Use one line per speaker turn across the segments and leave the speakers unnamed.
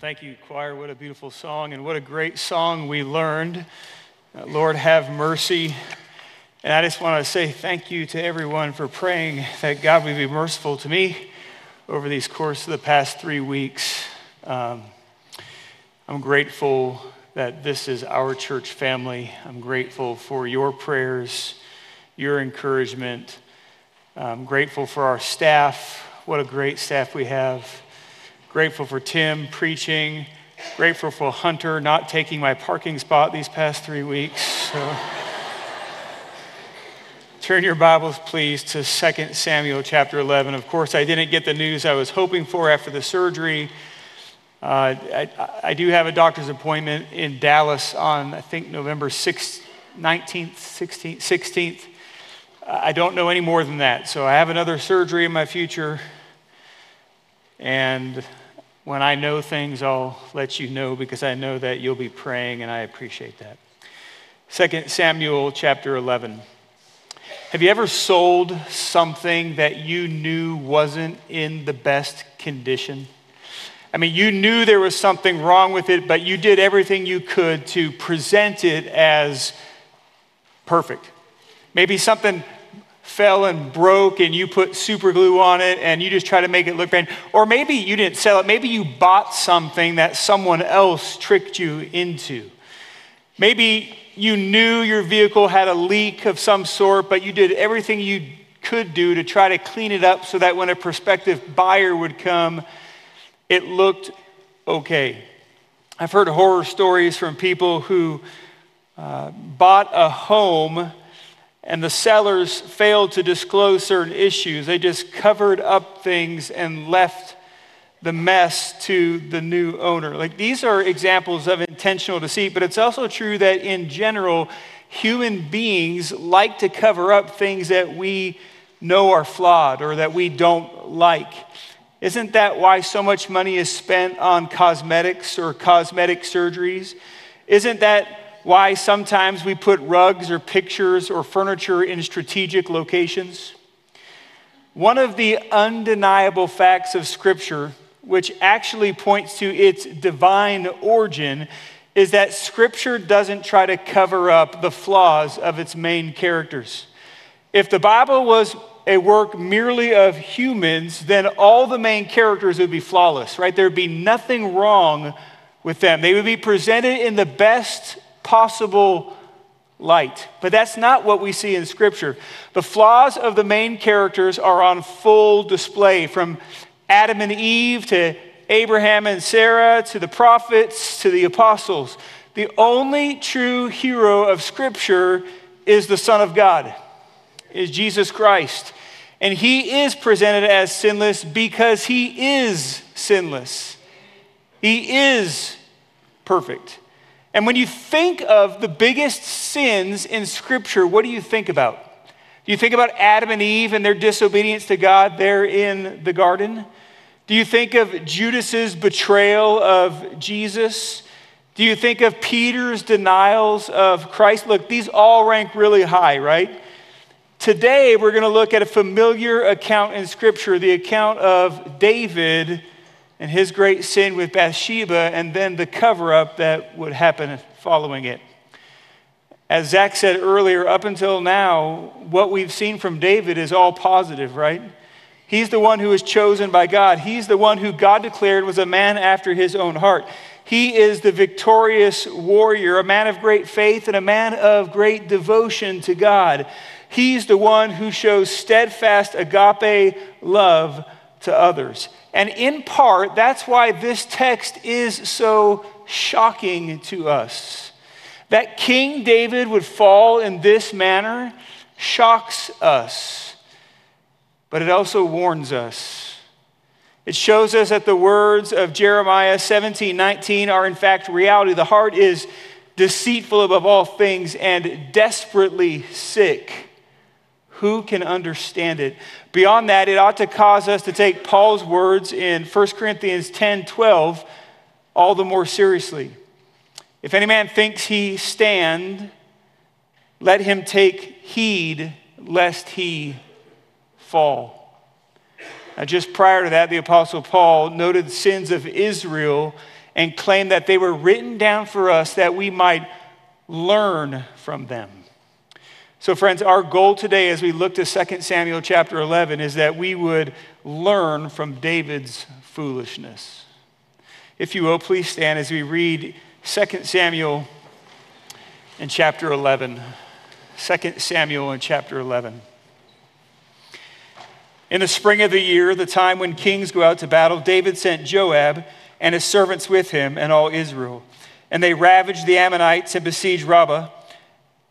Thank you, choir. What a beautiful song, and what a great song we learned. Uh, Lord, have mercy. And I just want to say thank you to everyone for praying that God would be merciful to me over these course of the past three weeks. Um, I'm grateful that this is our church family. I'm grateful for your prayers, your encouragement. I'm grateful for our staff. What a great staff we have. Grateful for Tim preaching. Grateful for Hunter not taking my parking spot these past three weeks. So. Turn your Bibles, please, to 2 Samuel chapter 11. Of course, I didn't get the news I was hoping for after the surgery. Uh, I, I, do have a doctor's appointment in Dallas on, I think, November 6th, 19th, 16th, 16th. I don't know any more than that. So I have another surgery in my future. And when I know things, I'll let you know because I know that you'll be praying, and I appreciate that. 2 Samuel chapter 11. Have you ever sold something that you knew wasn't in the best condition? I mean, you knew there was something wrong with it, but you did everything you could to present it as perfect. Maybe something fell and broke and you put super glue on it and you just try to make it look brand or maybe you didn't sell it. Maybe you bought something that someone else tricked you into. Maybe you knew your vehicle had a leak of some sort but you did everything you could do to try to clean it up so that when a prospective buyer would come it looked okay. I've heard horror stories from people who uh, bought a home and the sellers failed to disclose certain issues. They just covered up things and left the mess to the new owner. Like these are examples of intentional deceit, but it's also true that in general, human beings like to cover up things that we know are flawed or that we don't like. Isn't that why so much money is spent on cosmetics or cosmetic surgeries? Isn't that why sometimes we put rugs or pictures or furniture in strategic locations? One of the undeniable facts of Scripture, which actually points to its divine origin, is that Scripture doesn't try to cover up the flaws of its main characters. If the Bible was a work merely of humans, then all the main characters would be flawless, right? There would be nothing wrong with them. They would be presented in the best possible light. But that's not what we see in Scripture. The flaws of the main characters are on full display from Adam and Eve to Abraham and Sarah to the prophets to the apostles. The only true hero of Scripture is the Son of God, is Jesus Christ. And he is presented as sinless because he is sinless. He is perfect. And when you think of the biggest sins in Scripture, what do you think about? Do you think about Adam and Eve and their disobedience to God there in the garden? Do you think of Judas's betrayal of Jesus? Do you think of Peter's denials of Christ? Look, these all rank really high, right? Today, we're going to look at a familiar account in Scripture, the account of David and his great sin with Bathsheba, and then the cover up that would happen following it. As Zach said earlier, up until now, what we've seen from David is all positive, right? He's the one who was chosen by God. He's the one who God declared was a man after his own heart. He is the victorious warrior, a man of great faith and a man of great devotion to God. He's the one who shows steadfast agape love to others. And in part, that's why this text is so shocking to us. That King David would fall in this manner shocks us, but it also warns us. It shows us that the words of Jeremiah 17 19 are in fact reality. The heart is deceitful above all things and desperately sick. Who can understand it? Beyond that, it ought to cause us to take Paul's words in 1 Corinthians 10 12 all the more seriously. If any man thinks he stand, let him take heed lest he fall. Now, just prior to that, the Apostle Paul noted the sins of Israel and claimed that they were written down for us that we might learn from them. So, friends, our goal today as we look to 2 Samuel chapter 11 is that we would learn from David's foolishness. If you will, please stand as we read 2 Samuel in chapter 11. 2 Samuel in chapter 11. In the spring of the year, the time when kings go out to battle, David sent Joab and his servants with him and all Israel. And they ravaged the Ammonites and besieged Rabbah,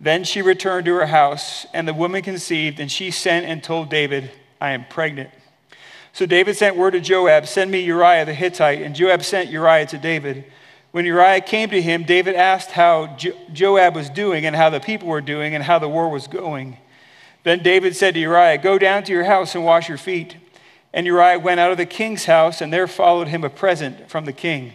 Then she returned to her house, and the woman conceived, and she sent and told David, I am pregnant. So David sent word to Joab, Send me Uriah the Hittite. And Joab sent Uriah to David. When Uriah came to him, David asked how jo- Joab was doing, and how the people were doing, and how the war was going. Then David said to Uriah, Go down to your house and wash your feet. And Uriah went out of the king's house, and there followed him a present from the king.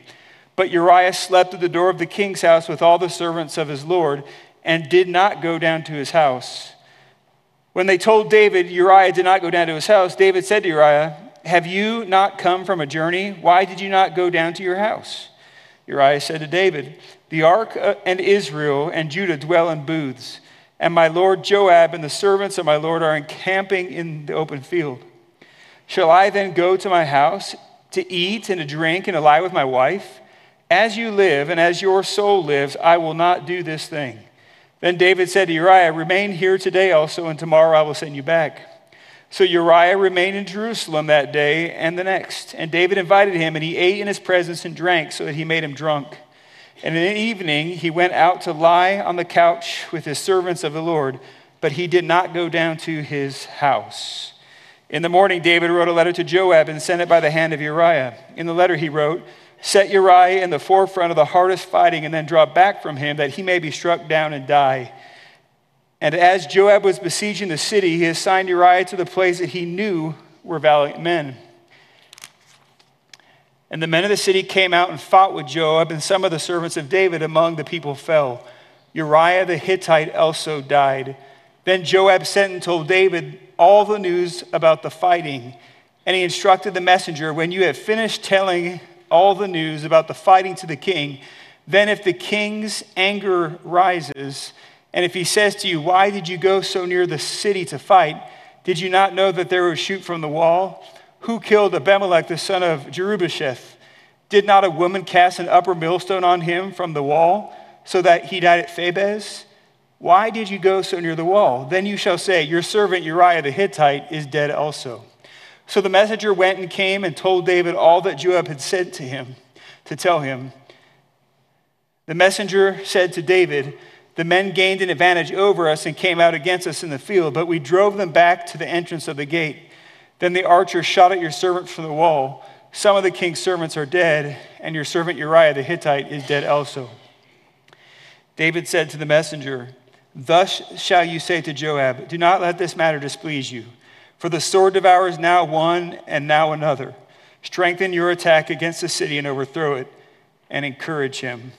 But Uriah slept at the door of the king's house with all the servants of his Lord, and did not go down to his house. When they told David Uriah did not go down to his house, David said to Uriah, Have you not come from a journey? Why did you not go down to your house? Uriah said to David, The ark uh, and Israel and Judah dwell in booths, and my lord Joab and the servants of my lord are encamping in the open field. Shall I then go to my house to eat and to drink and to lie with my wife? As you live and as your soul lives, I will not do this thing. Then David said to Uriah, Remain here today also, and tomorrow I will send you back. So Uriah remained in Jerusalem that day and the next. And David invited him, and he ate in his presence and drank, so that he made him drunk. And in the evening he went out to lie on the couch with his servants of the Lord, but he did not go down to his house. In the morning, David wrote a letter to Joab and sent it by the hand of Uriah. In the letter, he wrote, Set Uriah in the forefront of the hardest fighting and then draw back from him that he may be struck down and die. And as Joab was besieging the city, he assigned Uriah to the place that he knew were valiant men. And the men of the city came out and fought with Joab, and some of the servants of David among the people fell. Uriah the Hittite also died. Then Joab sent and told David all the news about the fighting. And he instructed the messenger when you have finished telling all the news about the fighting to the king, then if the king's anger rises, and if he says to you, Why did you go so near the city to fight? Did you not know that there was shoot from the wall? Who killed Abimelech, the son of Jerubbesheth? Did not a woman cast an upper millstone on him from the wall so that he died at Thebez? Why did you go so near the wall? Then you shall say, Your servant Uriah the Hittite is dead also. So the messenger went and came and told David all that Joab had said to him to tell him. The messenger said to David, The men gained an advantage over us and came out against us in the field, but we drove them back to the entrance of the gate. Then the archer shot at your servant from the wall. Some of the king's servants are dead, and your servant Uriah the Hittite is dead also. David said to the messenger, Thus shall you say to Joab, Do not let this matter displease you, for the sword devours now one and now another. Strengthen your attack against the city and overthrow it, and encourage him.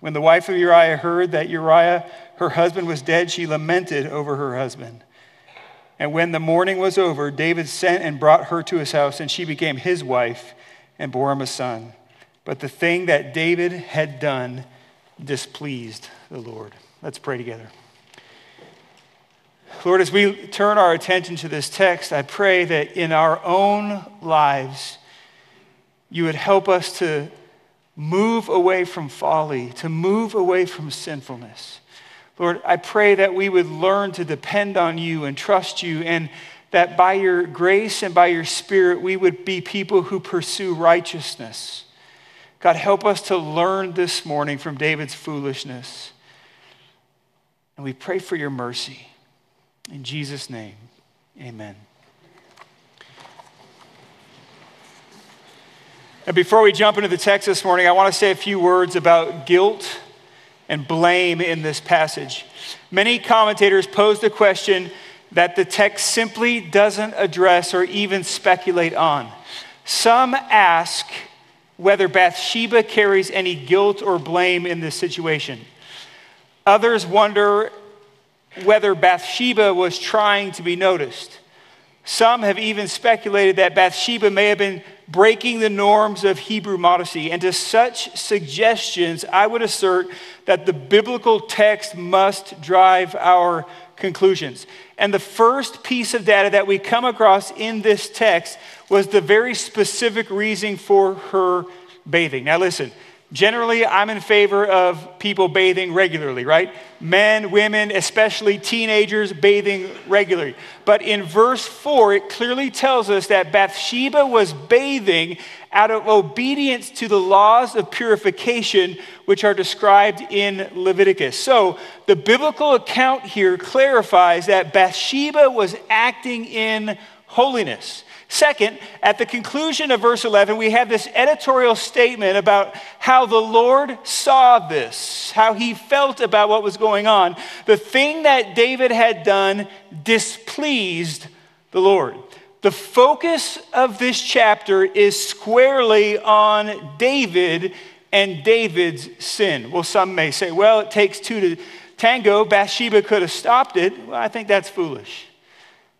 When the wife of Uriah heard that Uriah, her husband, was dead, she lamented over her husband. And when the mourning was over, David sent and brought her to his house, and she became his wife and bore him a son. But the thing that David had done displeased the Lord. Let's pray together. Lord, as we turn our attention to this text, I pray that in our own lives, you would help us to move away from folly, to move away from sinfulness. Lord, I pray that we would learn to depend on you and trust you, and that by your grace and by your spirit, we would be people who pursue righteousness. God, help us to learn this morning from David's foolishness. And we pray for your mercy. In Jesus' name, amen. And before we jump into the text this morning, I want to say a few words about guilt and blame in this passage. Many commentators pose the question that the text simply doesn't address or even speculate on. Some ask whether Bathsheba carries any guilt or blame in this situation. Others wonder whether Bathsheba was trying to be noticed. Some have even speculated that Bathsheba may have been breaking the norms of Hebrew modesty. And to such suggestions, I would assert that the biblical text must drive our conclusions. And the first piece of data that we come across in this text was the very specific reason for her bathing. Now, listen, Generally, I'm in favor of people bathing regularly, right? Men, women, especially teenagers bathing regularly. But in verse 4, it clearly tells us that Bathsheba was bathing out of obedience to the laws of purification, which are described in Leviticus. So the biblical account here clarifies that Bathsheba was acting in holiness. Second, at the conclusion of verse 11, we have this editorial statement about how the Lord saw this, how he felt about what was going on. The thing that David had done displeased the Lord. The focus of this chapter is squarely on David and David's sin. Well, some may say, well, it takes two to tango. Bathsheba could have stopped it. Well, I think that's foolish.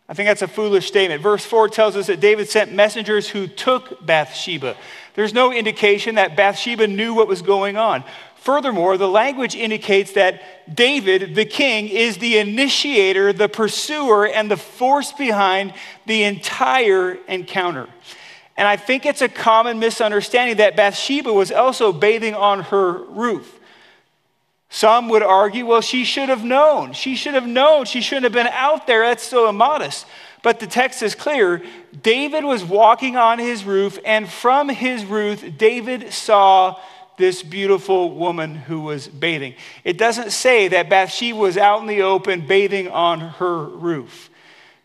I think that's a foolish statement. Verse 4 tells us that David sent messengers who took Bathsheba. There's no indication that Bathsheba knew what was going on. Furthermore, the language indicates that David, the king, is the initiator, the pursuer, and the force behind the entire encounter. And I think it's a common misunderstanding that Bathsheba was also bathing on her roof. Some would argue, well, she should have known. She should have known. She shouldn't have been out there. That's so immodest. But the text is clear. David was walking on his roof, and from his roof, David saw this beautiful woman who was bathing. It doesn't say that Bathsheba was out in the open bathing on her roof.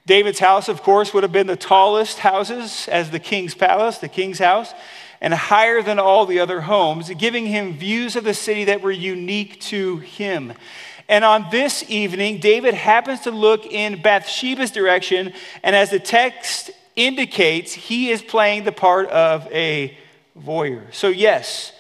David's house, of course, would have been the tallest houses as the king's palace, the king's house and higher than all the other homes, giving him views of the city that were unique to him. And on this evening, David happens to look in Bathsheba's direction, and as the text indicates, he is playing the part of a voyeur. So, yes,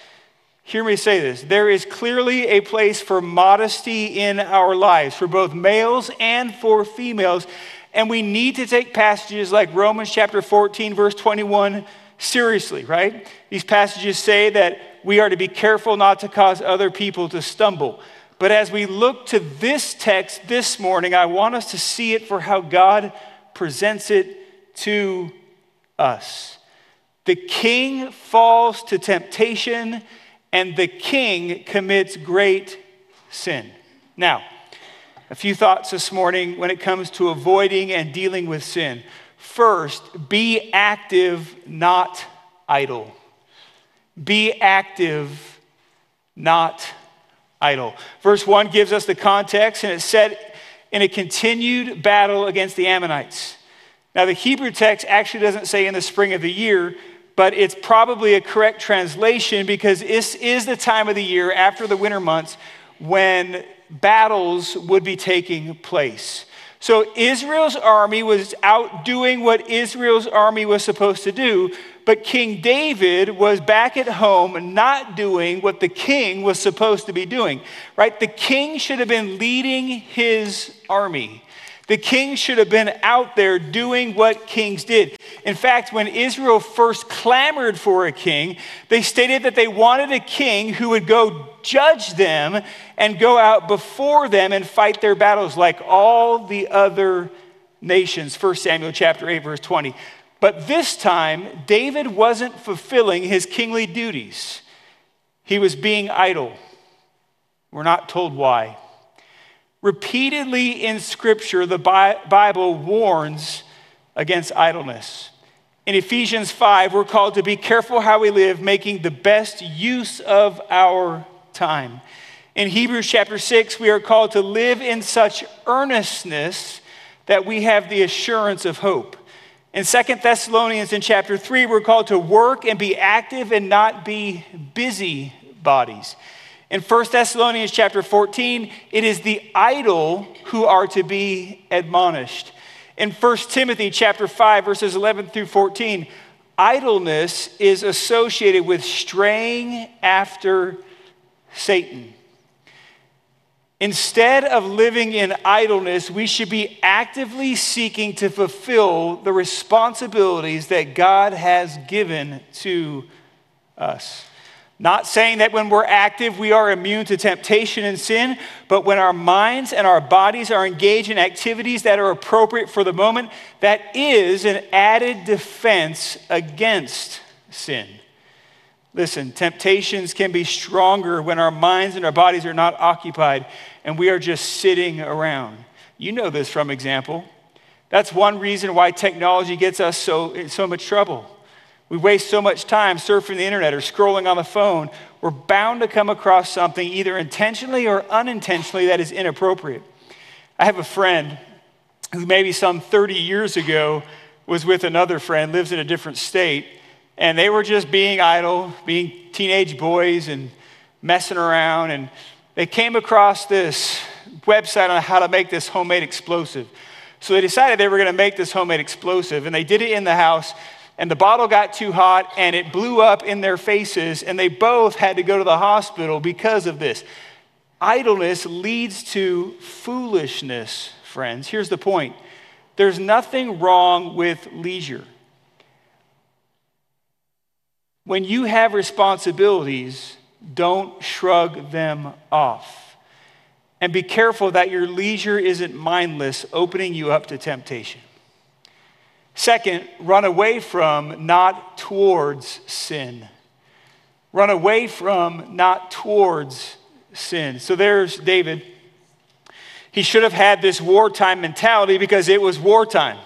hear me say this there is clearly a place for modesty in our lives, for both males and for females. And we need to take passages like Romans chapter 14, verse 21 seriously, right? These passages say that we are to be careful not to cause other people to stumble. But as we look to this text this morning, I want us to see it for how God presents it to us. The king falls to temptation, and the king commits great sin. Now, a few thoughts this morning when it comes to avoiding and dealing with sin. First, be active, not idle. Be active, not idle. Verse 1 gives us the context, and it's set in a continued battle against the Ammonites. Now, the Hebrew text actually doesn't say in the spring of the year, but it's probably a correct translation because this is the time of the year after the winter months when battles would be taking place. So Israel's army was out doing what Israel's army was supposed to do, but King David was back at home not doing what the king was supposed to be doing, right? The king should have been leading his army. The king should have been out there doing what kings did. In fact, when Israel first clamored for a king, they stated that they wanted a king who would go judge them and go out before them and fight their battles like all the other nations. 1 Samuel chapter 8 verse 20. But this time David wasn't fulfilling his kingly duties. He was being idle. We're not told why. Repeatedly in Scripture, the Bible warns against idleness. In Ephesians 5, we're called to be careful how we live, making the best use of our time. In Hebrews chapter 6, we are called to live in such earnestness that we have the assurance of hope. In Second Thessalonians in chapter 3, we're called to work and be active and not be busy bodies. In 1 Thessalonians chapter 14, it is the idle who are to be admonished. In 1 Timothy chapter 5, verses 11 through 14, idleness is associated with straying after Satan. Instead of living in idleness, we should be actively seeking to fulfill the responsibilities that God has given to us. Not saying that when we're active, we are immune to temptation and sin, but when our minds and our bodies are engaged in activities that are appropriate for the moment, that is an added defense against sin. Listen, temptations can be stronger when our minds and our bodies are not occupied and we are just sitting around. You know this from example. That's one reason why technology gets us so, in so much trouble. We waste so much time surfing the internet or scrolling on the phone. We're bound to come across something either intentionally or unintentionally that is inappropriate. I have a friend who maybe some 30 years ago was with another friend, lives in a different state, and they were just being idle, being teenage boys and messing around. And they came across this website on how to make this homemade explosive. So they decided they were going to make this homemade explosive, and they did it in the house. And the bottle got too hot and it blew up in their faces, and they both had to go to the hospital because of this. Idleness leads to foolishness, friends. Here's the point there's nothing wrong with leisure. When you have responsibilities, don't shrug them off. And be careful that your leisure isn't mindless, opening you up to temptation. Second, run away from, not towards sin. Run away from, not towards sin. So there's David. He should have had this wartime mentality because it was wartime.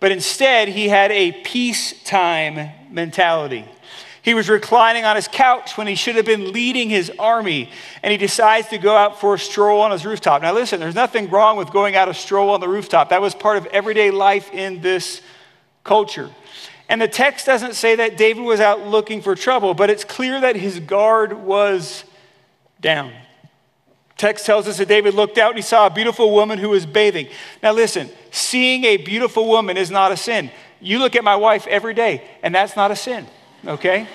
But instead, he had a peacetime mentality. He was reclining on his couch when he should have been leading his army, and he decides to go out for a stroll on his rooftop. Now, listen, there's nothing wrong with going out a stroll on the rooftop. That was part of everyday life in this culture. And the text doesn't say that David was out looking for trouble, but it's clear that his guard was down. Text tells us that David looked out and he saw a beautiful woman who was bathing. Now, listen, seeing a beautiful woman is not a sin. You look at my wife every day, and that's not a sin okay?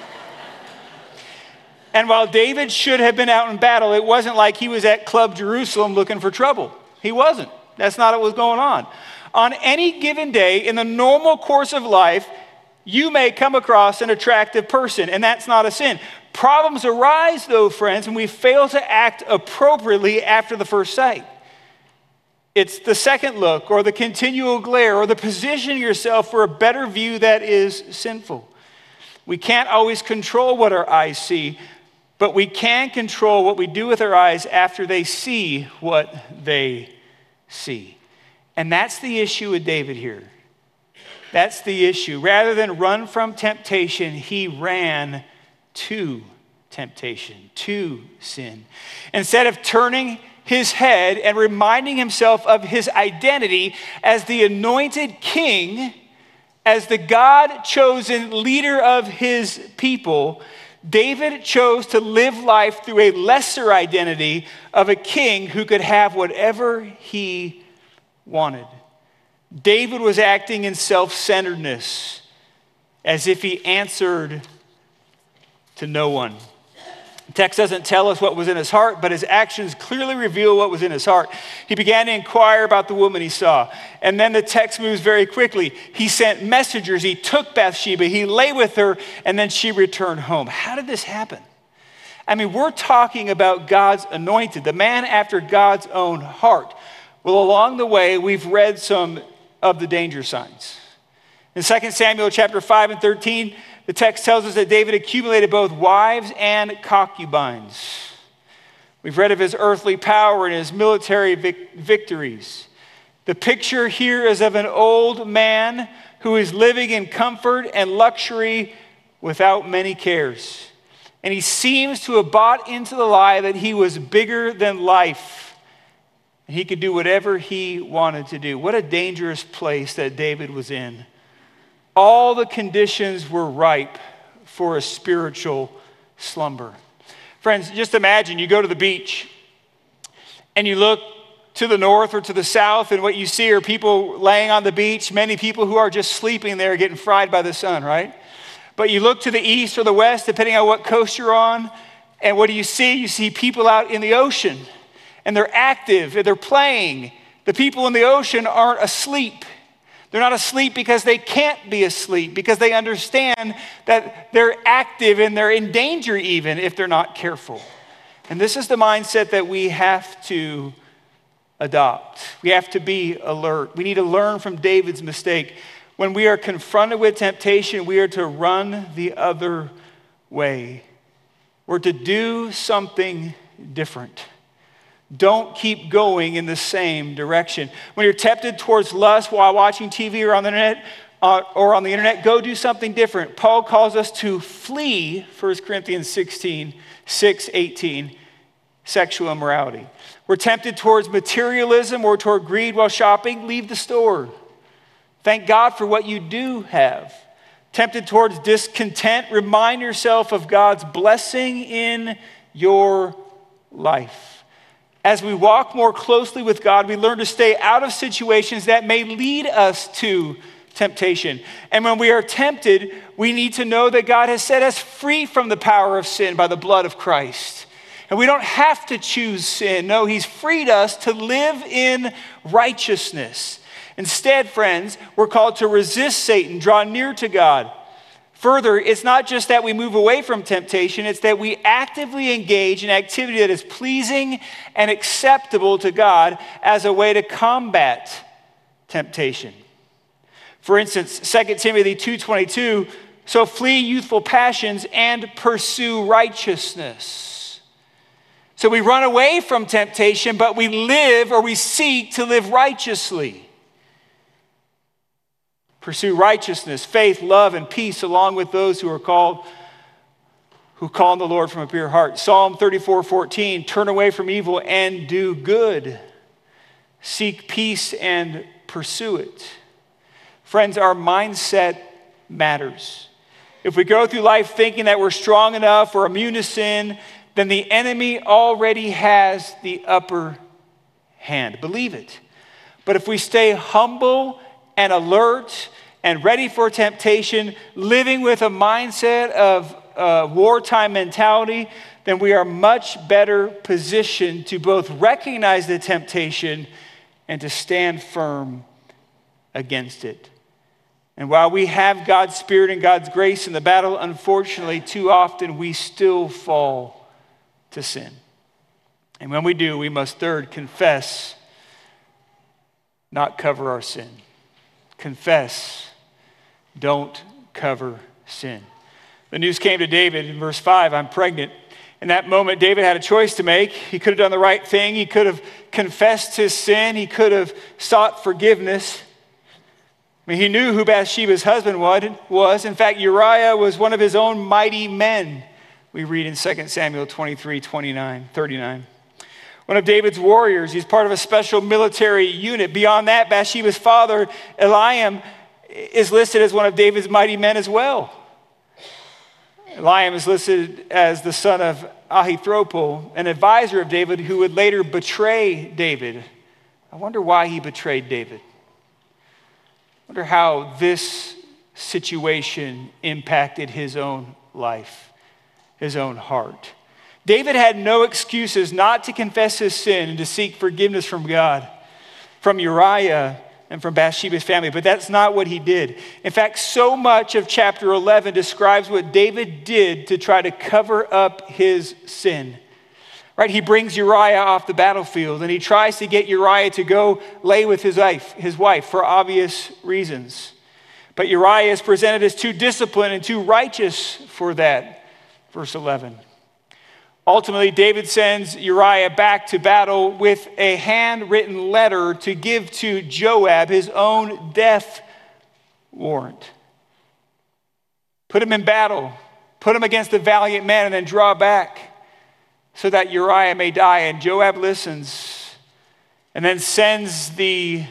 and while David should have been out in battle, it wasn't like he was at Club Jerusalem looking for trouble. He wasn't. That's not what was going on. On any given day, in the normal course of life, you may come across an attractive person, and that's not a sin. Problems arise, though, friends, when we fail to act appropriately after the first sight. It's the second look, or the continual glare, or the positioning yourself for a better view that is sinful. We can't always control what our eyes see, but we can control what we do with our eyes after they see what they see. And that's the issue with David here. That's the issue. Rather than run from temptation, he ran to temptation, to sin. Instead of turning his head and reminding himself of his identity as the anointed king, as the God chosen leader of his people, David chose to live life through a lesser identity of a king who could have whatever he wanted. David was acting in self centeredness as if he answered to no one. Text doesn't tell us what was in his heart, but his actions clearly reveal what was in his heart. He began to inquire about the woman he saw. And then the text moves very quickly. He sent messengers. He took Bathsheba. He lay with her, and then she returned home. How did this happen? I mean, we're talking about God's anointed, the man after God's own heart. Well, along the way, we've read some of the danger signs. In 2 Samuel chapter 5 and 13, the text tells us that David accumulated both wives and concubines. We've read of his earthly power and his military vic- victories. The picture here is of an old man who is living in comfort and luxury without many cares. And he seems to have bought into the lie that he was bigger than life. And he could do whatever he wanted to do. What a dangerous place that David was in. All the conditions were ripe for a spiritual slumber. Friends, just imagine you go to the beach and you look to the north or to the south, and what you see are people laying on the beach, many people who are just sleeping there getting fried by the sun, right? But you look to the east or the west, depending on what coast you're on, and what do you see? You see people out in the ocean, and they're active, and they're playing. The people in the ocean aren't asleep. They're not asleep because they can't be asleep, because they understand that they're active and they're in danger even if they're not careful. And this is the mindset that we have to adopt. We have to be alert. We need to learn from David's mistake. When we are confronted with temptation, we are to run the other way. We're to do something different. Don't keep going in the same direction. When you're tempted towards lust while watching TV or on the internet, uh, or on the internet, go do something different. Paul calls us to flee, 1 Corinthians 16, 6, 18, sexual immorality. We're tempted towards materialism or toward greed while shopping, leave the store. Thank God for what you do have. Tempted towards discontent, remind yourself of God's blessing in your life. As we walk more closely with God, we learn to stay out of situations that may lead us to temptation. And when we are tempted, we need to know that God has set us free from the power of sin by the blood of Christ. And we don't have to choose sin. No, He's freed us to live in righteousness. Instead, friends, we're called to resist Satan, draw near to God. Further, it's not just that we move away from temptation, it's that we actively engage in activity that is pleasing and acceptable to God as a way to combat temptation. For instance, 2 Timothy 2:22, so flee youthful passions and pursue righteousness. So we run away from temptation, but we live or we seek to live righteously. Pursue righteousness, faith, love, and peace along with those who are called who call on the Lord from a pure heart. Psalm 34 14, turn away from evil and do good. Seek peace and pursue it. Friends, our mindset matters. If we go through life thinking that we're strong enough or immune to sin, then the enemy already has the upper hand. Believe it. But if we stay humble and alert and ready for temptation, living with a mindset of uh, wartime mentality, then we are much better positioned to both recognize the temptation and to stand firm against it. And while we have God's Spirit and God's grace in the battle, unfortunately, too often we still fall to sin. And when we do, we must third confess, not cover our sin confess, don't cover sin. The news came to David in verse 5 I'm pregnant. In that moment, David had a choice to make. He could have done the right thing. He could have confessed his sin. He could have sought forgiveness. I mean, he knew who Bathsheba's husband was. In fact, Uriah was one of his own mighty men, we read in 2 Samuel 23 29, 39 one of David's warriors. He's part of a special military unit. Beyond that, Bathsheba's father, Eliam, is listed as one of David's mighty men as well. Eliam is listed as the son of Ahithophel, an advisor of David who would later betray David. I wonder why he betrayed David. I wonder how this situation impacted his own life, his own heart. David had no excuses not to confess his sin and to seek forgiveness from God, from Uriah and from Bathsheba's family, but that's not what he did. In fact, so much of chapter 11 describes what David did to try to cover up his sin. Right? He brings Uriah off the battlefield and he tries to get Uriah to go lay with his wife, his wife for obvious reasons. But Uriah is presented as too disciplined and too righteous for that. Verse 11. Ultimately, David sends Uriah back to battle with a handwritten letter to give to Joab his own death warrant. Put him in battle, put him against the valiant man, and then draw back so that Uriah may die. And Joab listens and then sends the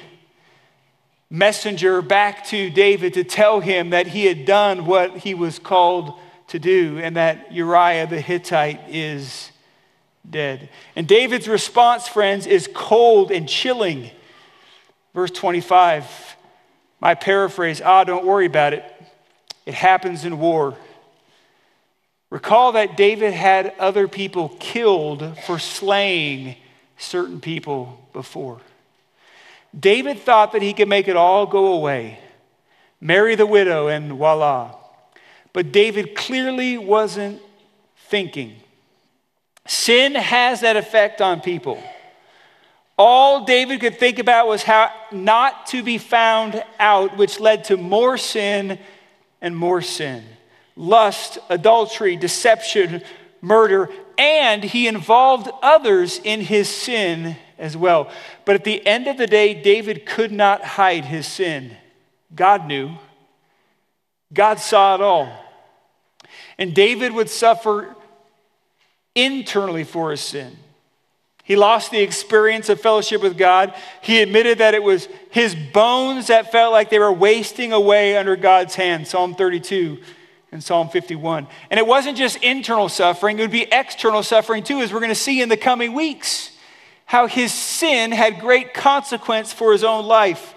messenger back to David to tell him that he had done what he was called to do and that Uriah the Hittite is dead. And David's response, friends, is cold and chilling. Verse 25, my paraphrase, ah, don't worry about it. It happens in war. Recall that David had other people killed for slaying certain people before. David thought that he could make it all go away, marry the widow, and voila. But David clearly wasn't thinking. Sin has that effect on people. All David could think about was how not to be found out, which led to more sin and more sin lust, adultery, deception, murder, and he involved others in his sin as well. But at the end of the day, David could not hide his sin. God knew, God saw it all. And David would suffer internally for his sin. He lost the experience of fellowship with God. He admitted that it was his bones that felt like they were wasting away under God's hand. Psalm 32 and Psalm 51. And it wasn't just internal suffering, it would be external suffering too, as we're going to see in the coming weeks. How his sin had great consequence for his own life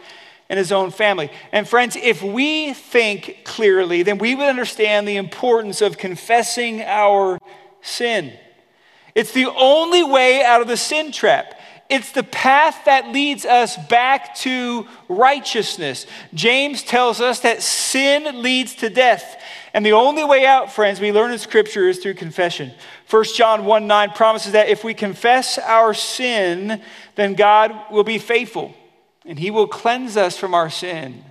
and his own family. And friends, if we think clearly, then we would understand the importance of confessing our sin. It's the only way out of the sin trap. It's the path that leads us back to righteousness. James tells us that sin leads to death. And the only way out, friends, we learn in Scripture is through confession. 1 John 1 9 promises that if we confess our sin, then God will be faithful and he will cleanse us from our sin,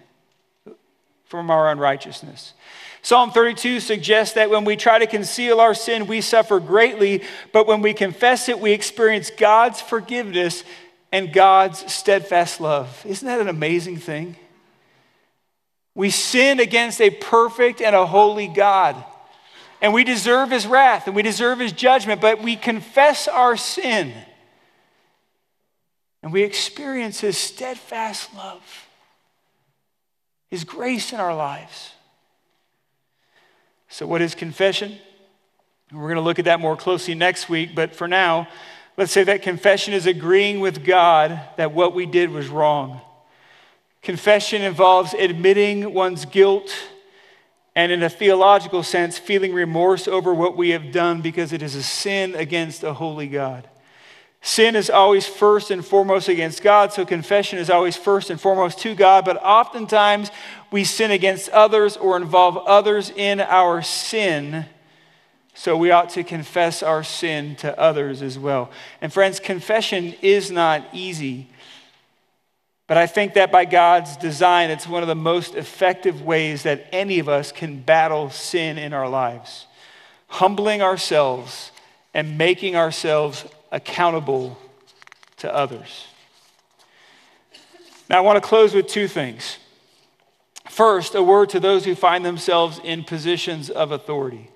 from our unrighteousness. Psalm 32 suggests that when we try to conceal our sin, we suffer greatly, but when we confess it, we experience God's forgiveness and God's steadfast love. Isn't that an amazing thing? We sin against a perfect and a holy God, and we deserve his wrath and we deserve his judgment, but we confess our sin and we experience his steadfast love, his grace in our lives. So, what is confession? We're going to look at that more closely next week, but for now, let's say that confession is agreeing with God that what we did was wrong. Confession involves admitting one's guilt and, in a theological sense, feeling remorse over what we have done because it is a sin against a holy God. Sin is always first and foremost against God, so confession is always first and foremost to God, but oftentimes we sin against others or involve others in our sin. So we ought to confess our sin to others as well. And friends, confession is not easy. But I think that by God's design, it's one of the most effective ways that any of us can battle sin in our lives. Humbling ourselves and making ourselves accountable to others. Now, I want to close with two things. First, a word to those who find themselves in positions of authority.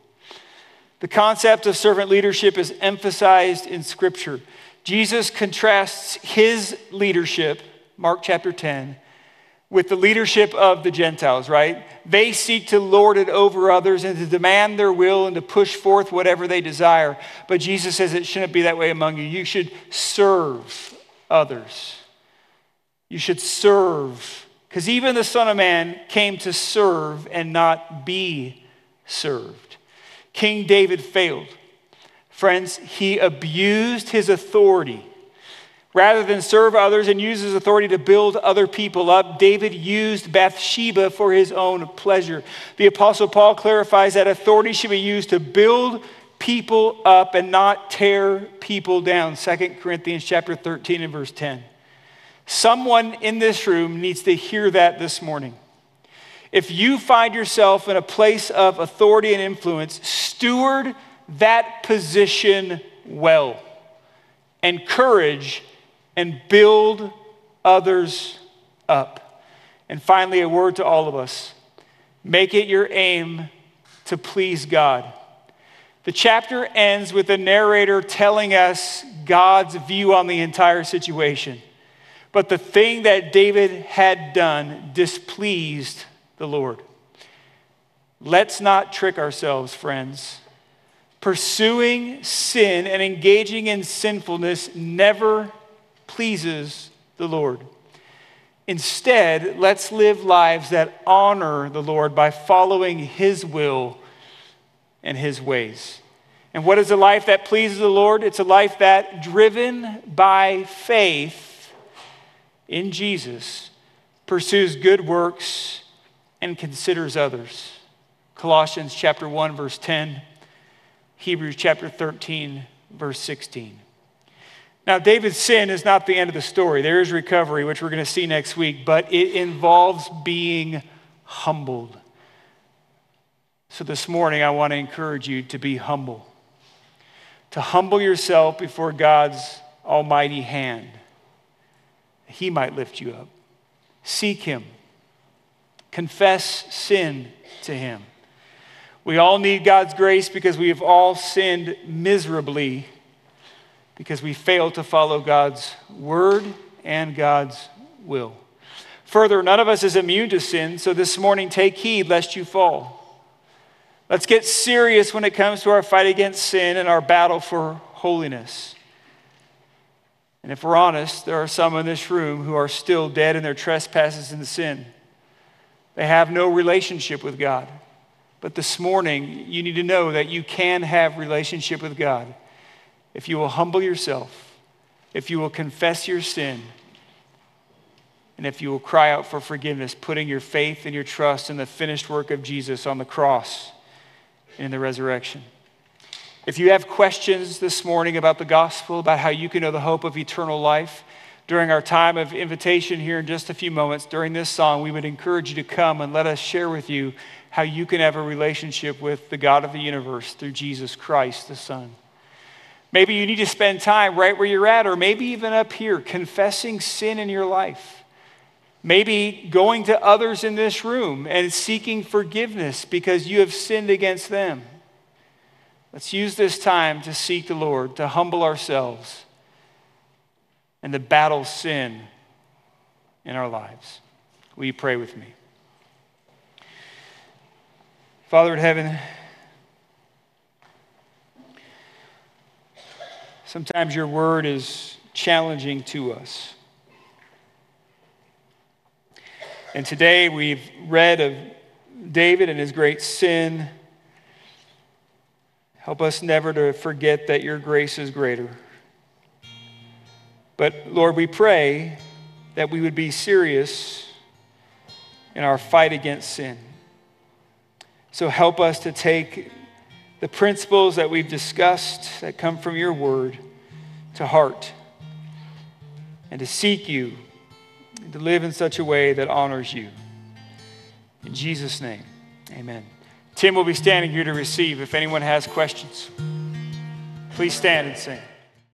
The concept of servant leadership is emphasized in Scripture. Jesus contrasts his leadership, Mark chapter 10, with the leadership of the Gentiles, right? They seek to lord it over others and to demand their will and to push forth whatever they desire. But Jesus says it shouldn't be that way among you. You should serve others. You should serve. Because even the Son of Man came to serve and not be served. King David failed. Friends, he abused his authority Rather than serve others and use his authority to build other people up, David used Bathsheba for his own pleasure. The Apostle Paul clarifies that authority should be used to build people up and not tear people down. 2 Corinthians chapter 13 and verse 10. Someone in this room needs to hear that this morning. If you find yourself in a place of authority and influence, steward that position well. Encourage and build others up. And finally, a word to all of us make it your aim to please God. The chapter ends with the narrator telling us God's view on the entire situation. But the thing that David had done displeased the Lord. Let's not trick ourselves, friends. Pursuing sin and engaging in sinfulness never pleases the Lord. Instead, let's live lives that honor the Lord by following His will and His ways. And what is a life that pleases the Lord? It's a life that, driven by faith in Jesus, pursues good works and considers others. Colossians chapter 1 verse 10, Hebrews chapter 13 verse 16. Now, David's sin is not the end of the story. There is recovery, which we're going to see next week, but it involves being humbled. So, this morning, I want to encourage you to be humble, to humble yourself before God's almighty hand. He might lift you up. Seek Him, confess sin to Him. We all need God's grace because we have all sinned miserably because we fail to follow God's word and God's will. Further, none of us is immune to sin, so this morning take heed lest you fall. Let's get serious when it comes to our fight against sin and our battle for holiness. And if we're honest, there are some in this room who are still dead in their trespasses and sin. They have no relationship with God. But this morning, you need to know that you can have relationship with God if you will humble yourself, if you will confess your sin, and if you will cry out for forgiveness, putting your faith and your trust in the finished work of Jesus on the cross and in the resurrection. If you have questions this morning about the gospel, about how you can know the hope of eternal life, during our time of invitation here in just a few moments, during this song, we would encourage you to come and let us share with you how you can have a relationship with the God of the universe through Jesus Christ, the Son. Maybe you need to spend time right where you're at, or maybe even up here, confessing sin in your life. Maybe going to others in this room and seeking forgiveness because you have sinned against them. Let's use this time to seek the Lord, to humble ourselves, and to battle sin in our lives. Will you pray with me? Father in heaven, Sometimes your word is challenging to us. And today we've read of David and his great sin. Help us never to forget that your grace is greater. But Lord, we pray that we would be serious in our fight against sin. So help us to take the principles that we've discussed that come from your word to heart and to seek you and to live in such a way that honors you. In Jesus' name, amen. Tim will be standing here to receive if anyone has questions. Please stand and sing.